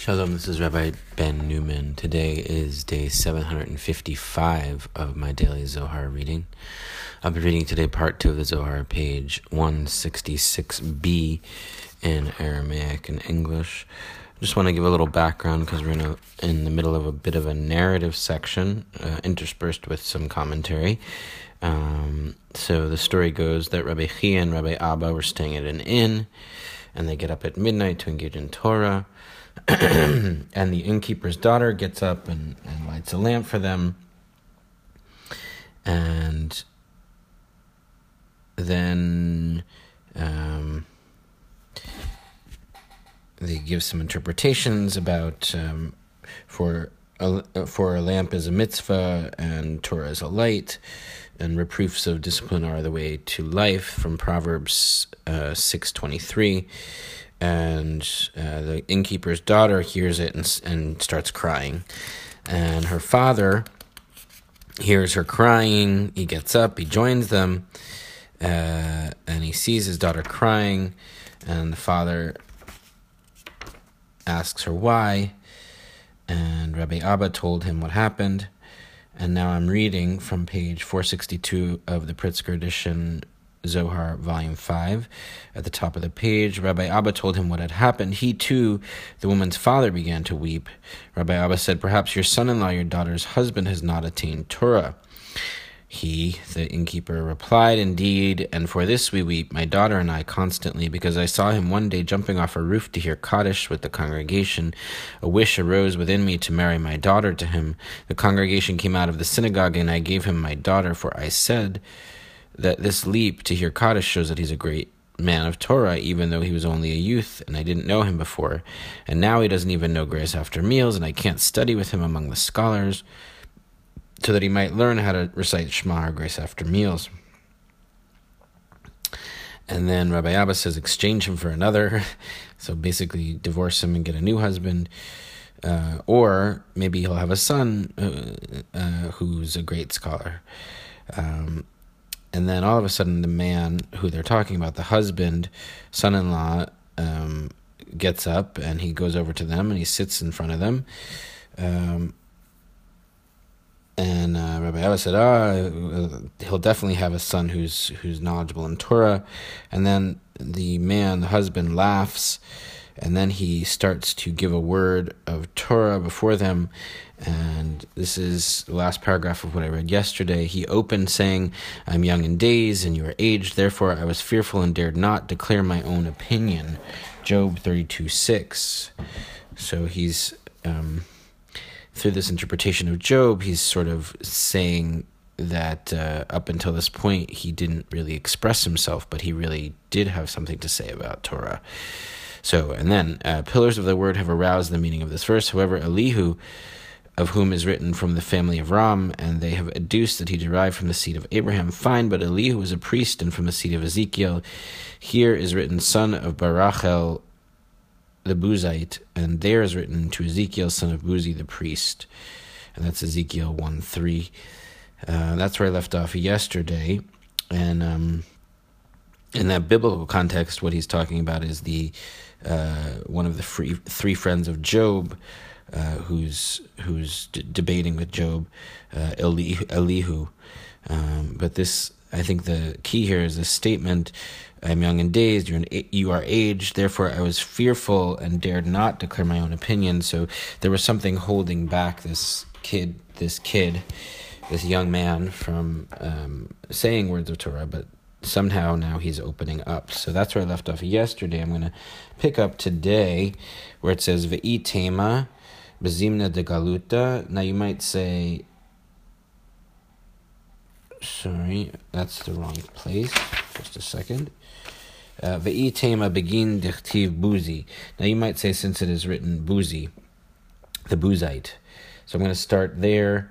Shalom, this is Rabbi Ben Newman. Today is day 755 of my daily Zohar reading. I'll be reading today part 2 of the Zohar, page 166b in Aramaic and English. I just want to give a little background because we're in, a, in the middle of a bit of a narrative section uh, interspersed with some commentary. Um, so the story goes that Rabbi Chia and Rabbi Abba were staying at an inn and they get up at midnight to engage in Torah. and the innkeeper's daughter gets up and, and lights a lamp for them. And then um, they give some interpretations about um, for a, for a lamp is a mitzvah and Torah is a light, and reproofs of discipline are the way to life from Proverbs uh, six twenty three and uh, the innkeeper's daughter hears it and, and starts crying. And her father hears her crying. He gets up, he joins them, uh, and he sees his daughter crying. And the father asks her why. And Rabbi Abba told him what happened. And now I'm reading from page 462 of the Pritzker edition Zohar, Volume 5. At the top of the page, Rabbi Abba told him what had happened. He too, the woman's father, began to weep. Rabbi Abba said, Perhaps your son in law, your daughter's husband, has not attained Torah. He, the innkeeper, replied, Indeed, and for this we weep, my daughter and I, constantly, because I saw him one day jumping off a roof to hear Kaddish with the congregation. A wish arose within me to marry my daughter to him. The congregation came out of the synagogue, and I gave him my daughter, for I said, that this leap to hear Kaddish shows that he's a great man of Torah, even though he was only a youth and I didn't know him before. And now he doesn't even know grace after meals, and I can't study with him among the scholars so that he might learn how to recite Shema or grace after meals. And then Rabbi Abba says, exchange him for another. So basically, divorce him and get a new husband. Uh, or maybe he'll have a son uh, uh, who's a great scholar. Um, and then all of a sudden the man who they're talking about the husband son-in-law um, gets up and he goes over to them and he sits in front of them um, and uh, Rabbi Abba said, "Ah, he'll definitely have a son who's who's knowledgeable in Torah." And then the man, the husband, laughs, and then he starts to give a word of Torah before them, and this is the last paragraph of what I read yesterday. He opened saying, I'm young in days, and you are aged. Therefore, I was fearful and dared not declare my own opinion. Job 32 6. So he's, um, through this interpretation of Job, he's sort of saying that uh, up until this point, he didn't really express himself, but he really did have something to say about Torah. So, and then, uh, pillars of the word have aroused the meaning of this verse. However, Elihu of whom is written from the family of Ram, and they have adduced that he derived from the seed of Abraham. Fine, but Elihu was a priest and from the seed of Ezekiel. Here is written son of Barachel the Buzite, and there is written to Ezekiel son of Buzi the priest. And that's Ezekiel 1 3. Uh, that's where I left off yesterday. And um, in that biblical context, what he's talking about is the uh, one of the free, three friends of Job uh, who's who's d- debating with Job, uh, Elihu. Um, but this, I think, the key here is the statement: "I'm young and dazed. You're an, you are aged. Therefore, I was fearful and dared not declare my own opinion." So there was something holding back this kid, this kid, this young man from um, saying words of Torah, but somehow now he's opening up. So that's where I left off yesterday. I'm going to pick up today where it says Ve'itema Bezimna de Galuta. Now you might say, sorry, that's the wrong place. Just a second. Uh, Ve'itema begin dichtiv buzi. Now you might say, since it is written buzi, the Buzite. So I'm going to start there,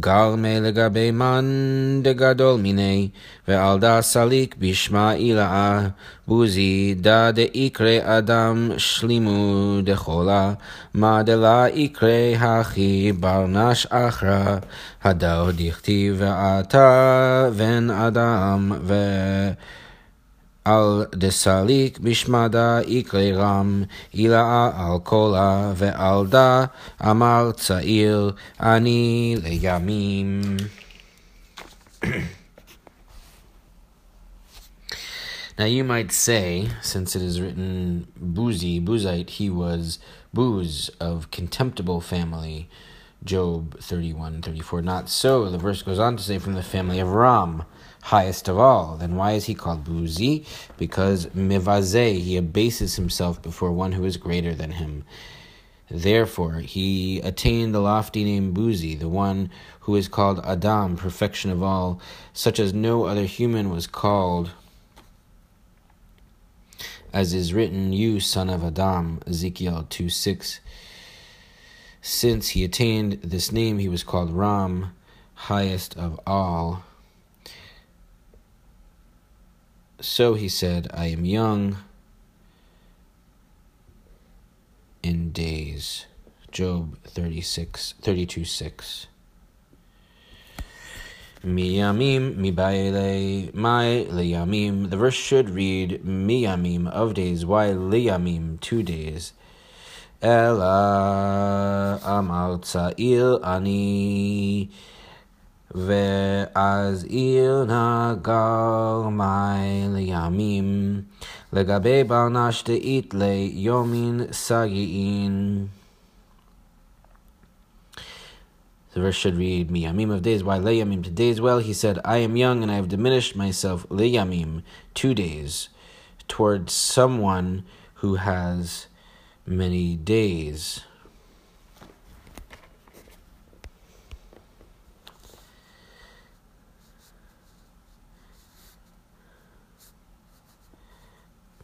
גרמה לגבי מן דגדול מיני, ועל דה סליק בשמה אילאה, בוזי דה דאיקרא אדם שלימו דחולה, מה דלה יקרא הכי ברנש אחרא, הדאו דכתיב ועתה בן אדם ו... על דסליק בשמדה יקרי רם, al kola ve alda דה, אמר ani אני Now you might say, since it is written Buzi, Buzite, he was Booz of contemptible family, Job 31, 34. Not so. The verse goes on to say, from the family of Ram highest of all. Then why is he called Buzi? Because Mivazeh, he abases himself before one who is greater than him. Therefore, he attained the lofty name Buzi, the one who is called Adam, perfection of all, such as no other human was called. As is written, You son of Adam, Ezekiel 2 6. Since he attained this name, he was called Ram, highest of all. So he said, I am young in days. Job 36, 32 6. Miyamim mibaile my liyamim. The verse should read miyamim of days. Why liyamim? Two days. Ella amal ani ואז עיר נגר מי לימים, לגבי בל נשתאית ליומין סגיין. The verse should read, Miyamim of days, why Leyamim to days? Well, he said, I am young and I have diminished myself, Leyamim, two days, towards someone who has many days.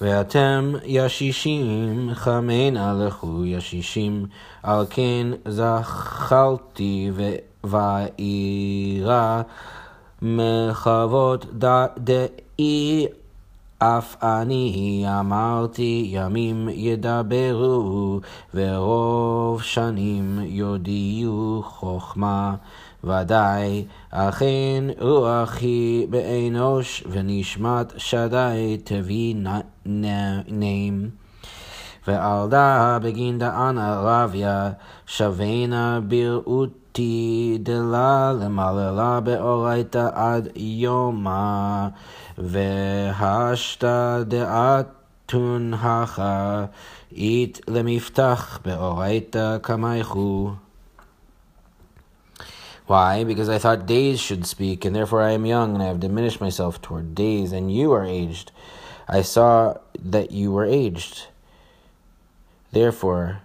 ואתם ישישים חמנה לכו ישישים, על כן זכלתי ואירה מחוות דאי אף אני אמרתי ימים ידברו, ורוב שנים יודיעו חוכמה. ודאי, אכן רוח היא באנוש, ונשמת שדי תביא na- name. Ve'alda begin da'an alavya shavena bir'uti dela lemalela be'oraita ad yoma ve'hashta de'at tunhacha it lemiftach be'oraita kamaychu. Why? Because I thought days should speak, and therefore I am young, and I have diminished myself toward days, and you are aged. I saw that you were aged. Therefore,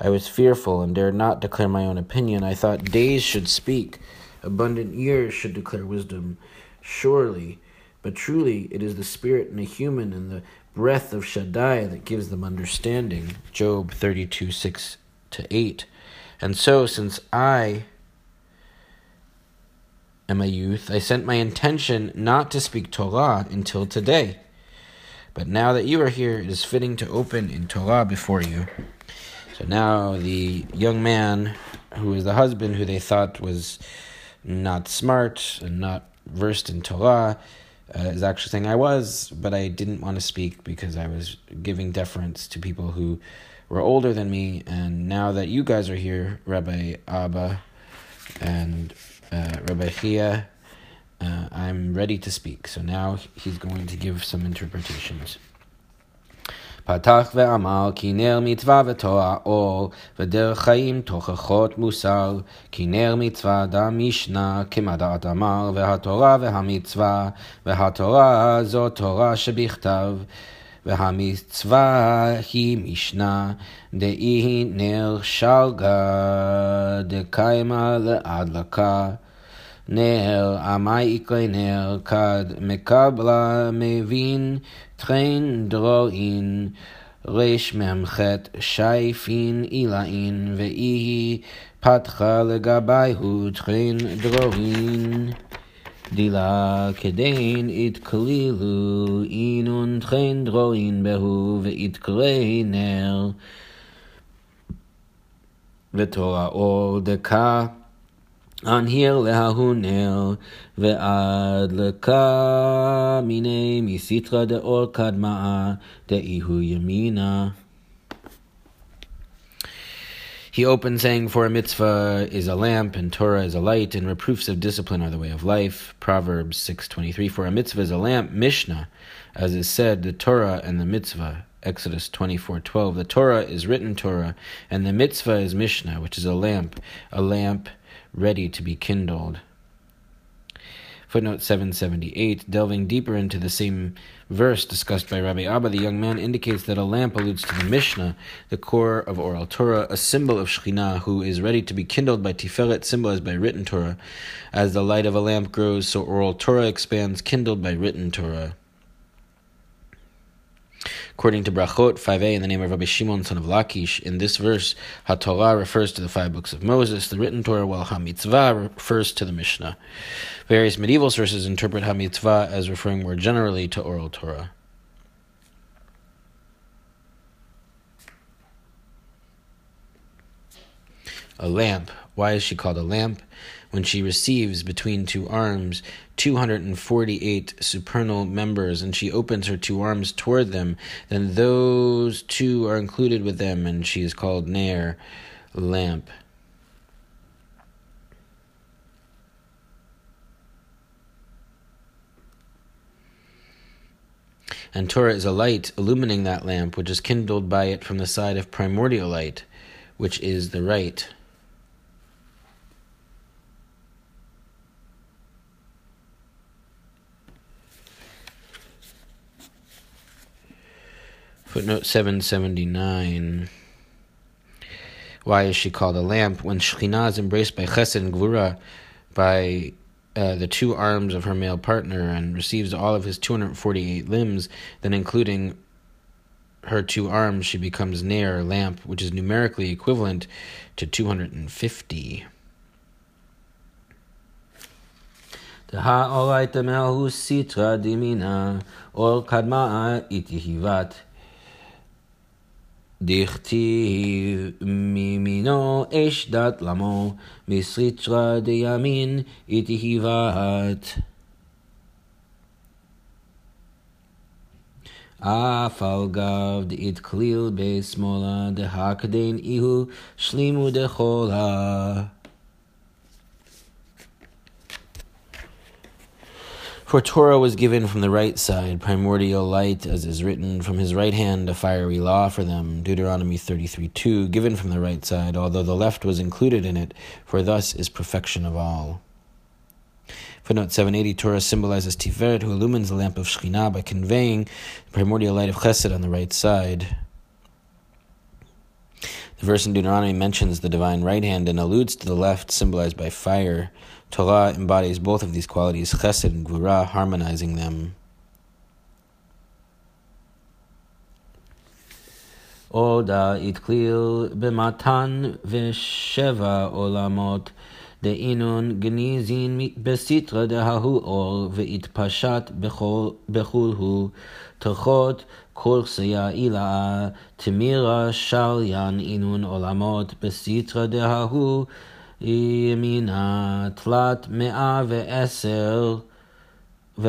I was fearful and dared not declare my own opinion. I thought days should speak, abundant years should declare wisdom. Surely, but truly, it is the spirit in a human and the breath of Shaddai that gives them understanding. Job 32 6 to 8. And so, since I am a youth, I sent my intention not to speak Torah until today. But now that you are here, it is fitting to open in Torah before you. So now the young man who is the husband, who they thought was not smart and not versed in Torah, uh, is actually saying I was, but I didn't want to speak because I was giving deference to people who were older than me, and now that you guys are here, Rabbi Abba and uh, Rabbi Chia uh, I'm ready to speak. So now he's going to give some interpretations. פתח ואמר כי נר מצווה ותורה אור ודרך חיים תוכחות מוסר כי נר מצווה דם משנה כמדעת אמר והתורה והמצווה והתורה זו תורה שבכתב והמצווה היא משנה דאי נר שלגה דקיימה להדלקה. נר עמי איקרי נר כד מקבלה מבין דרואין. ריש מ"ח שייפין אילאין ואי פתחה לגבי הוא טחן דרואין דילה כדין התקלילו אינון חן דרועין בהו ואיתקרי נר. ותורה אור דקה אנהיר לההו נר, ועד לקה מיני מסיתרא דאור קדמאה דאיהו ימינה. He opened saying, For a mitzvah is a lamp, and Torah is a light, and reproofs of discipline are the way of life. Proverbs 6.23 For a mitzvah is a lamp, Mishnah, as is said, the Torah and the mitzvah. Exodus 24:12 The Torah is written Torah and the mitzvah is Mishnah which is a lamp a lamp ready to be kindled. Footnote 778, delving deeper into the same verse discussed by Rabbi Abba, the young man indicates that a lamp alludes to the Mishnah, the core of oral Torah, a symbol of Shekhinah, who is ready to be kindled by Tiferet, symbolized by written Torah. As the light of a lamp grows, so oral Torah expands, kindled by written Torah. According to Brachot 5a, in the name of Rabbi Shimon, son of Lakish, in this verse, HaTorah refers to the five books of Moses, the written Torah, while HaMitzvah refers to the Mishnah. Various medieval sources interpret HaMitzvah as referring more generally to oral Torah. A lamp. Why is she called a lamp? When she receives between two arms 248 supernal members and she opens her two arms toward them, then those two are included with them and she is called Nair, lamp. And Torah is a light illumining that lamp, which is kindled by it from the side of primordial light, which is the right. Footnote 779. Why is she called a lamp? When Shekhinah is embraced by Chesed and Gvura, by uh, the two arms of her male partner, and receives all of his 248 limbs, then including her two arms, she becomes Ner, lamp, which is numerically equivalent to 250. דהאורייתא מהו סיטרא דמינה, אור קדמה איתיהיבת. דכתיב מימינו אש דת למו, מסריטרא דימין איתי היבת. אף על גב דאית כליל בשמאלה, דהקדן איהו שלימו דכולה. For Torah was given from the right side, primordial light, as is written, from his right hand a fiery law for them, Deuteronomy 33 2, given from the right side, although the left was included in it, for thus is perfection of all. Footnote 780 Torah symbolizes Tiferet, who illumines the lamp of Shekhinah by conveying the primordial light of Chesed on the right side. The verse in Deuteronomy mentions the divine right hand and alludes to the left, symbolized by fire. Torah embodies both of these qualities, chesed and gvura, harmonizing them. Oda itklil b'matan v'sheva olamot de'inun gnizin besitra dehahu or ve'itpashat bechulhu תלכות קורסיה אילה תמירה שליין אינון עולמות בסתרא דההוא ימינה תלת מאה ועשר ו...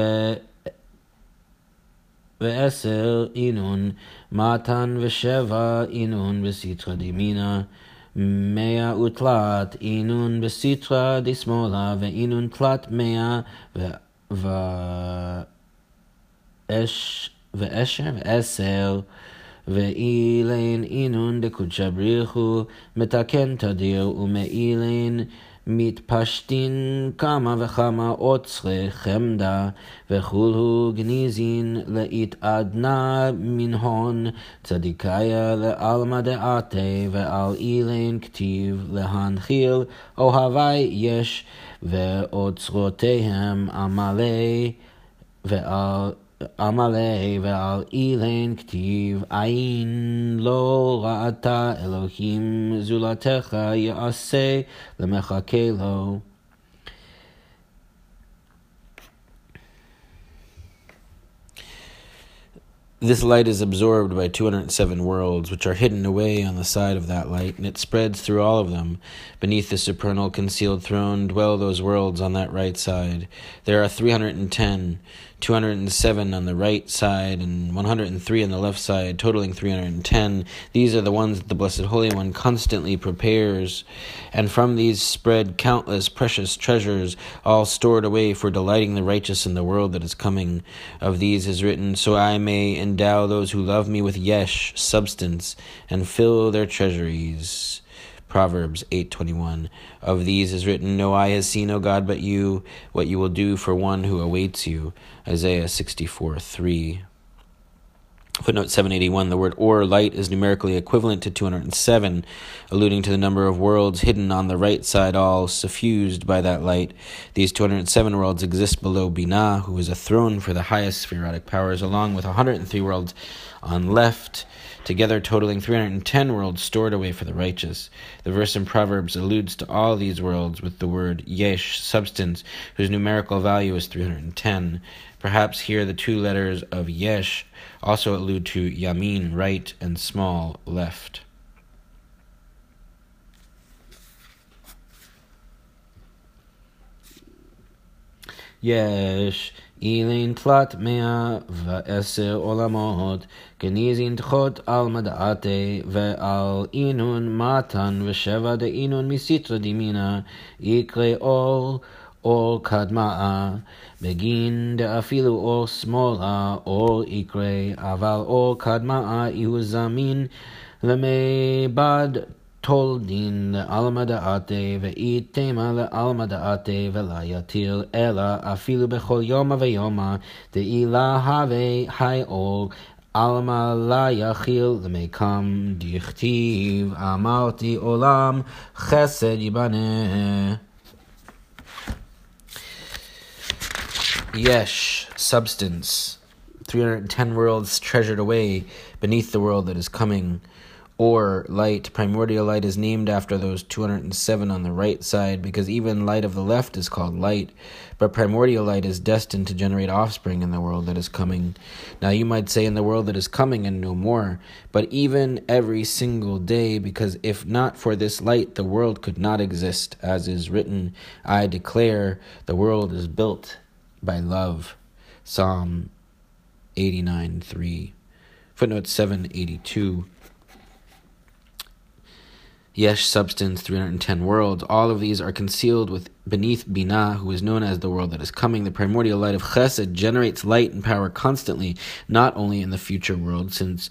ועשר אינון מתן ושבע אינון בסתרא דמינה מאה ותלת, אינון בסיטרא דשמאלה, ואינון תלת מאה, ואש, ואשר ועשר. ואילן אינון דקודשא בריחו, מתקן תדיר ומאילן מתפשטין כמה וכמה עוצרי חמדה, וכולו גניזין להתעדנה מנהון, צדיקיה לעלמא דעתי, ועל אילן כתיב להנחיל אוהבי יש, ואוצרותיהם עמלי, ועל עמלי ועל אילן כתיב, עין לא ראתה אלוהים זולתך יעשה למחכה לו. This light is absorbed by 207 worlds, which are hidden away on the side of that light, and it spreads through all of them. Beneath the supernal concealed throne dwell those worlds on that right side. There are 310. 207 on the right side and 103 on the left side, totaling 310. These are the ones that the Blessed Holy One constantly prepares, and from these spread countless precious treasures, all stored away for delighting the righteous in the world that is coming. Of these is written, So I may endow those who love me with yesh, substance, and fill their treasuries. Proverbs 8:21 Of these is written no eye has seen O God but you. What you will do for one who awaits you. Isaiah 64:3 Footnote 781 The word or light is numerically equivalent to 207 alluding to the number of worlds hidden on the right side all suffused by that light. These 207 worlds exist below Binah who is a throne for the highest sefirotic powers along with 103 worlds on left together totaling 310 worlds stored away for the righteous. The verse in Proverbs alludes to all these worlds with the word yesh, substance, whose numerical value is 310. Perhaps here the two letters of yesh also allude to yamin, right, and smol, left. Yesh אילין תלת מאה ועשר עולמות, גניזין תחות על מדעתי, ועל אינון מתן ושבע דאינון מסיתרא דמינה, יקרא אור אור קדמאה, בגין דאפילו אור שמאלה, אור יקרא, אבל אור קדמאה יהיו זמין למבד תולדין לעלמא דעתי, ואי תימה לעלמא דעתי, ולא יתיר, אלא אפילו בכל יומא ויומא, דאי להווה חי אור, עלמא לה יכיל למקם דכתיב, אמרתי עולם חסד ייבנה. Yesh, substance, 310 worlds treasured away beneath the world that is coming. or light. Primordial light is named after those 207 on the right side because even light of the left is called light. But primordial light is destined to generate offspring in the world that is coming. Now, you might say in the world that is coming and no more, but even every single day, because if not for this light, the world could not exist. As is written, I declare the world is built by love. Psalm 89 3. Footnote 782. Yesh substance, 310 worlds. All of these are concealed with beneath Binah, who is known as the world that is coming. The primordial light of Chesed generates light and power constantly, not only in the future world, since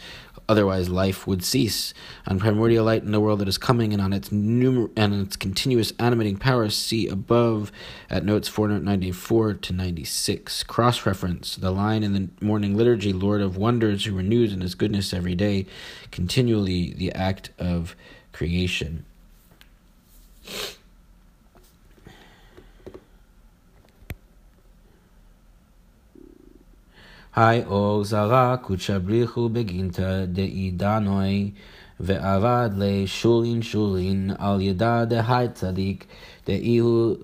otherwise life would cease. On primordial light in the world that is coming, and on its numer- and its continuous animating power, see above at notes 494 to 96. Cross reference the line in the morning liturgy, Lord of wonders, who renews in his goodness every day, continually the act of creation. היי אור זרה קודשא בריחו בגינתא דעידנוי ועבד לשולין שולין על ידה דהי צדיק דאיהו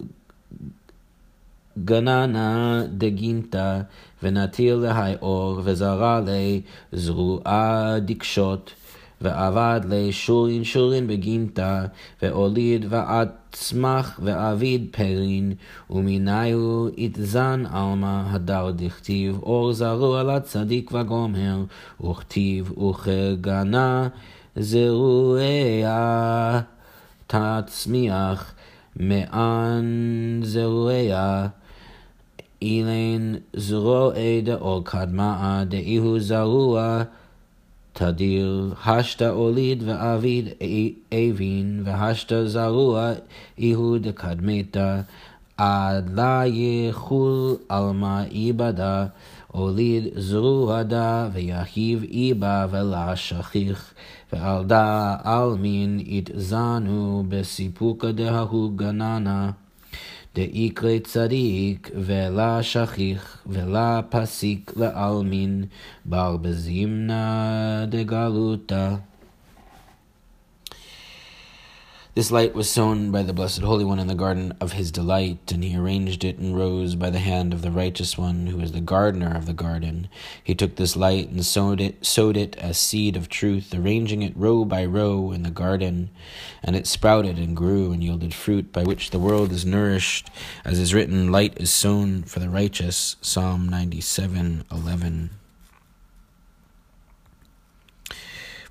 גננה דגינתא ונטיל להי אור וזרה לזרועה דקשות ועבד לשורין שורין בגינתא, והוליד ועצמך ועביד פרין, ומניהו יתזן עלמא הדר דכתיב, אור זרוע לצדיק וגומר, וכתיב וכגנה זרועיה. תצמיח מען זרועיה אילן זרועי דאול קדמה דאיהו זרוע תדיר השתא אוליד ואביד אבין והשתא זרוע איהו דקדמתה עד לה יחול עלמא איבדה הוליד זרוע דה ויחיב איבה ולה שכיח. ועל דה עלמין יתזנו בסיפוקה דההוא גננה דאיקרי צדיק ולה שכיח ולה פסיק לעלמין בל בזימנה דגלותה This light was sown by the Blessed Holy One in the garden of his delight, and he arranged it and rose by the hand of the righteous one, who is the gardener of the garden. He took this light and sowed it, sowed it as seed of truth, arranging it row by row in the garden, and it sprouted and grew and yielded fruit by which the world is nourished, as is written, light is sown for the righteous. Psalm 97:11.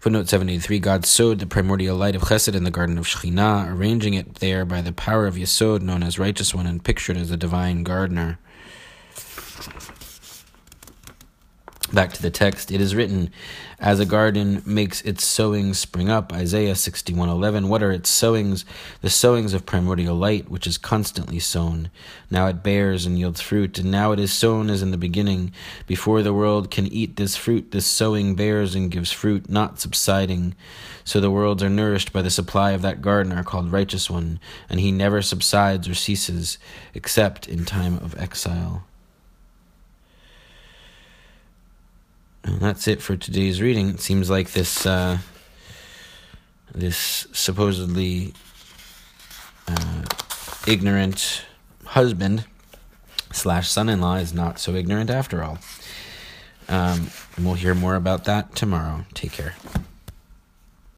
Footnote 73 God sowed the primordial light of Chesed in the garden of Shekhinah, arranging it there by the power of Yesod, known as Righteous One, and pictured as a divine gardener. Back to the text, it is written, "As a garden makes its sowings spring up." Isaiah sixty-one eleven. What are its sowings? The sowings of primordial light, which is constantly sown. Now it bears and yields fruit, and now it is sown as in the beginning. Before the world can eat this fruit, this sowing bears and gives fruit, not subsiding. So the worlds are nourished by the supply of that gardener called Righteous One, and he never subsides or ceases, except in time of exile. And that's it for today's reading. It seems like this uh, this supposedly uh, ignorant husband slash son-in-law is not so ignorant after all. Um, and we'll hear more about that tomorrow. Take care.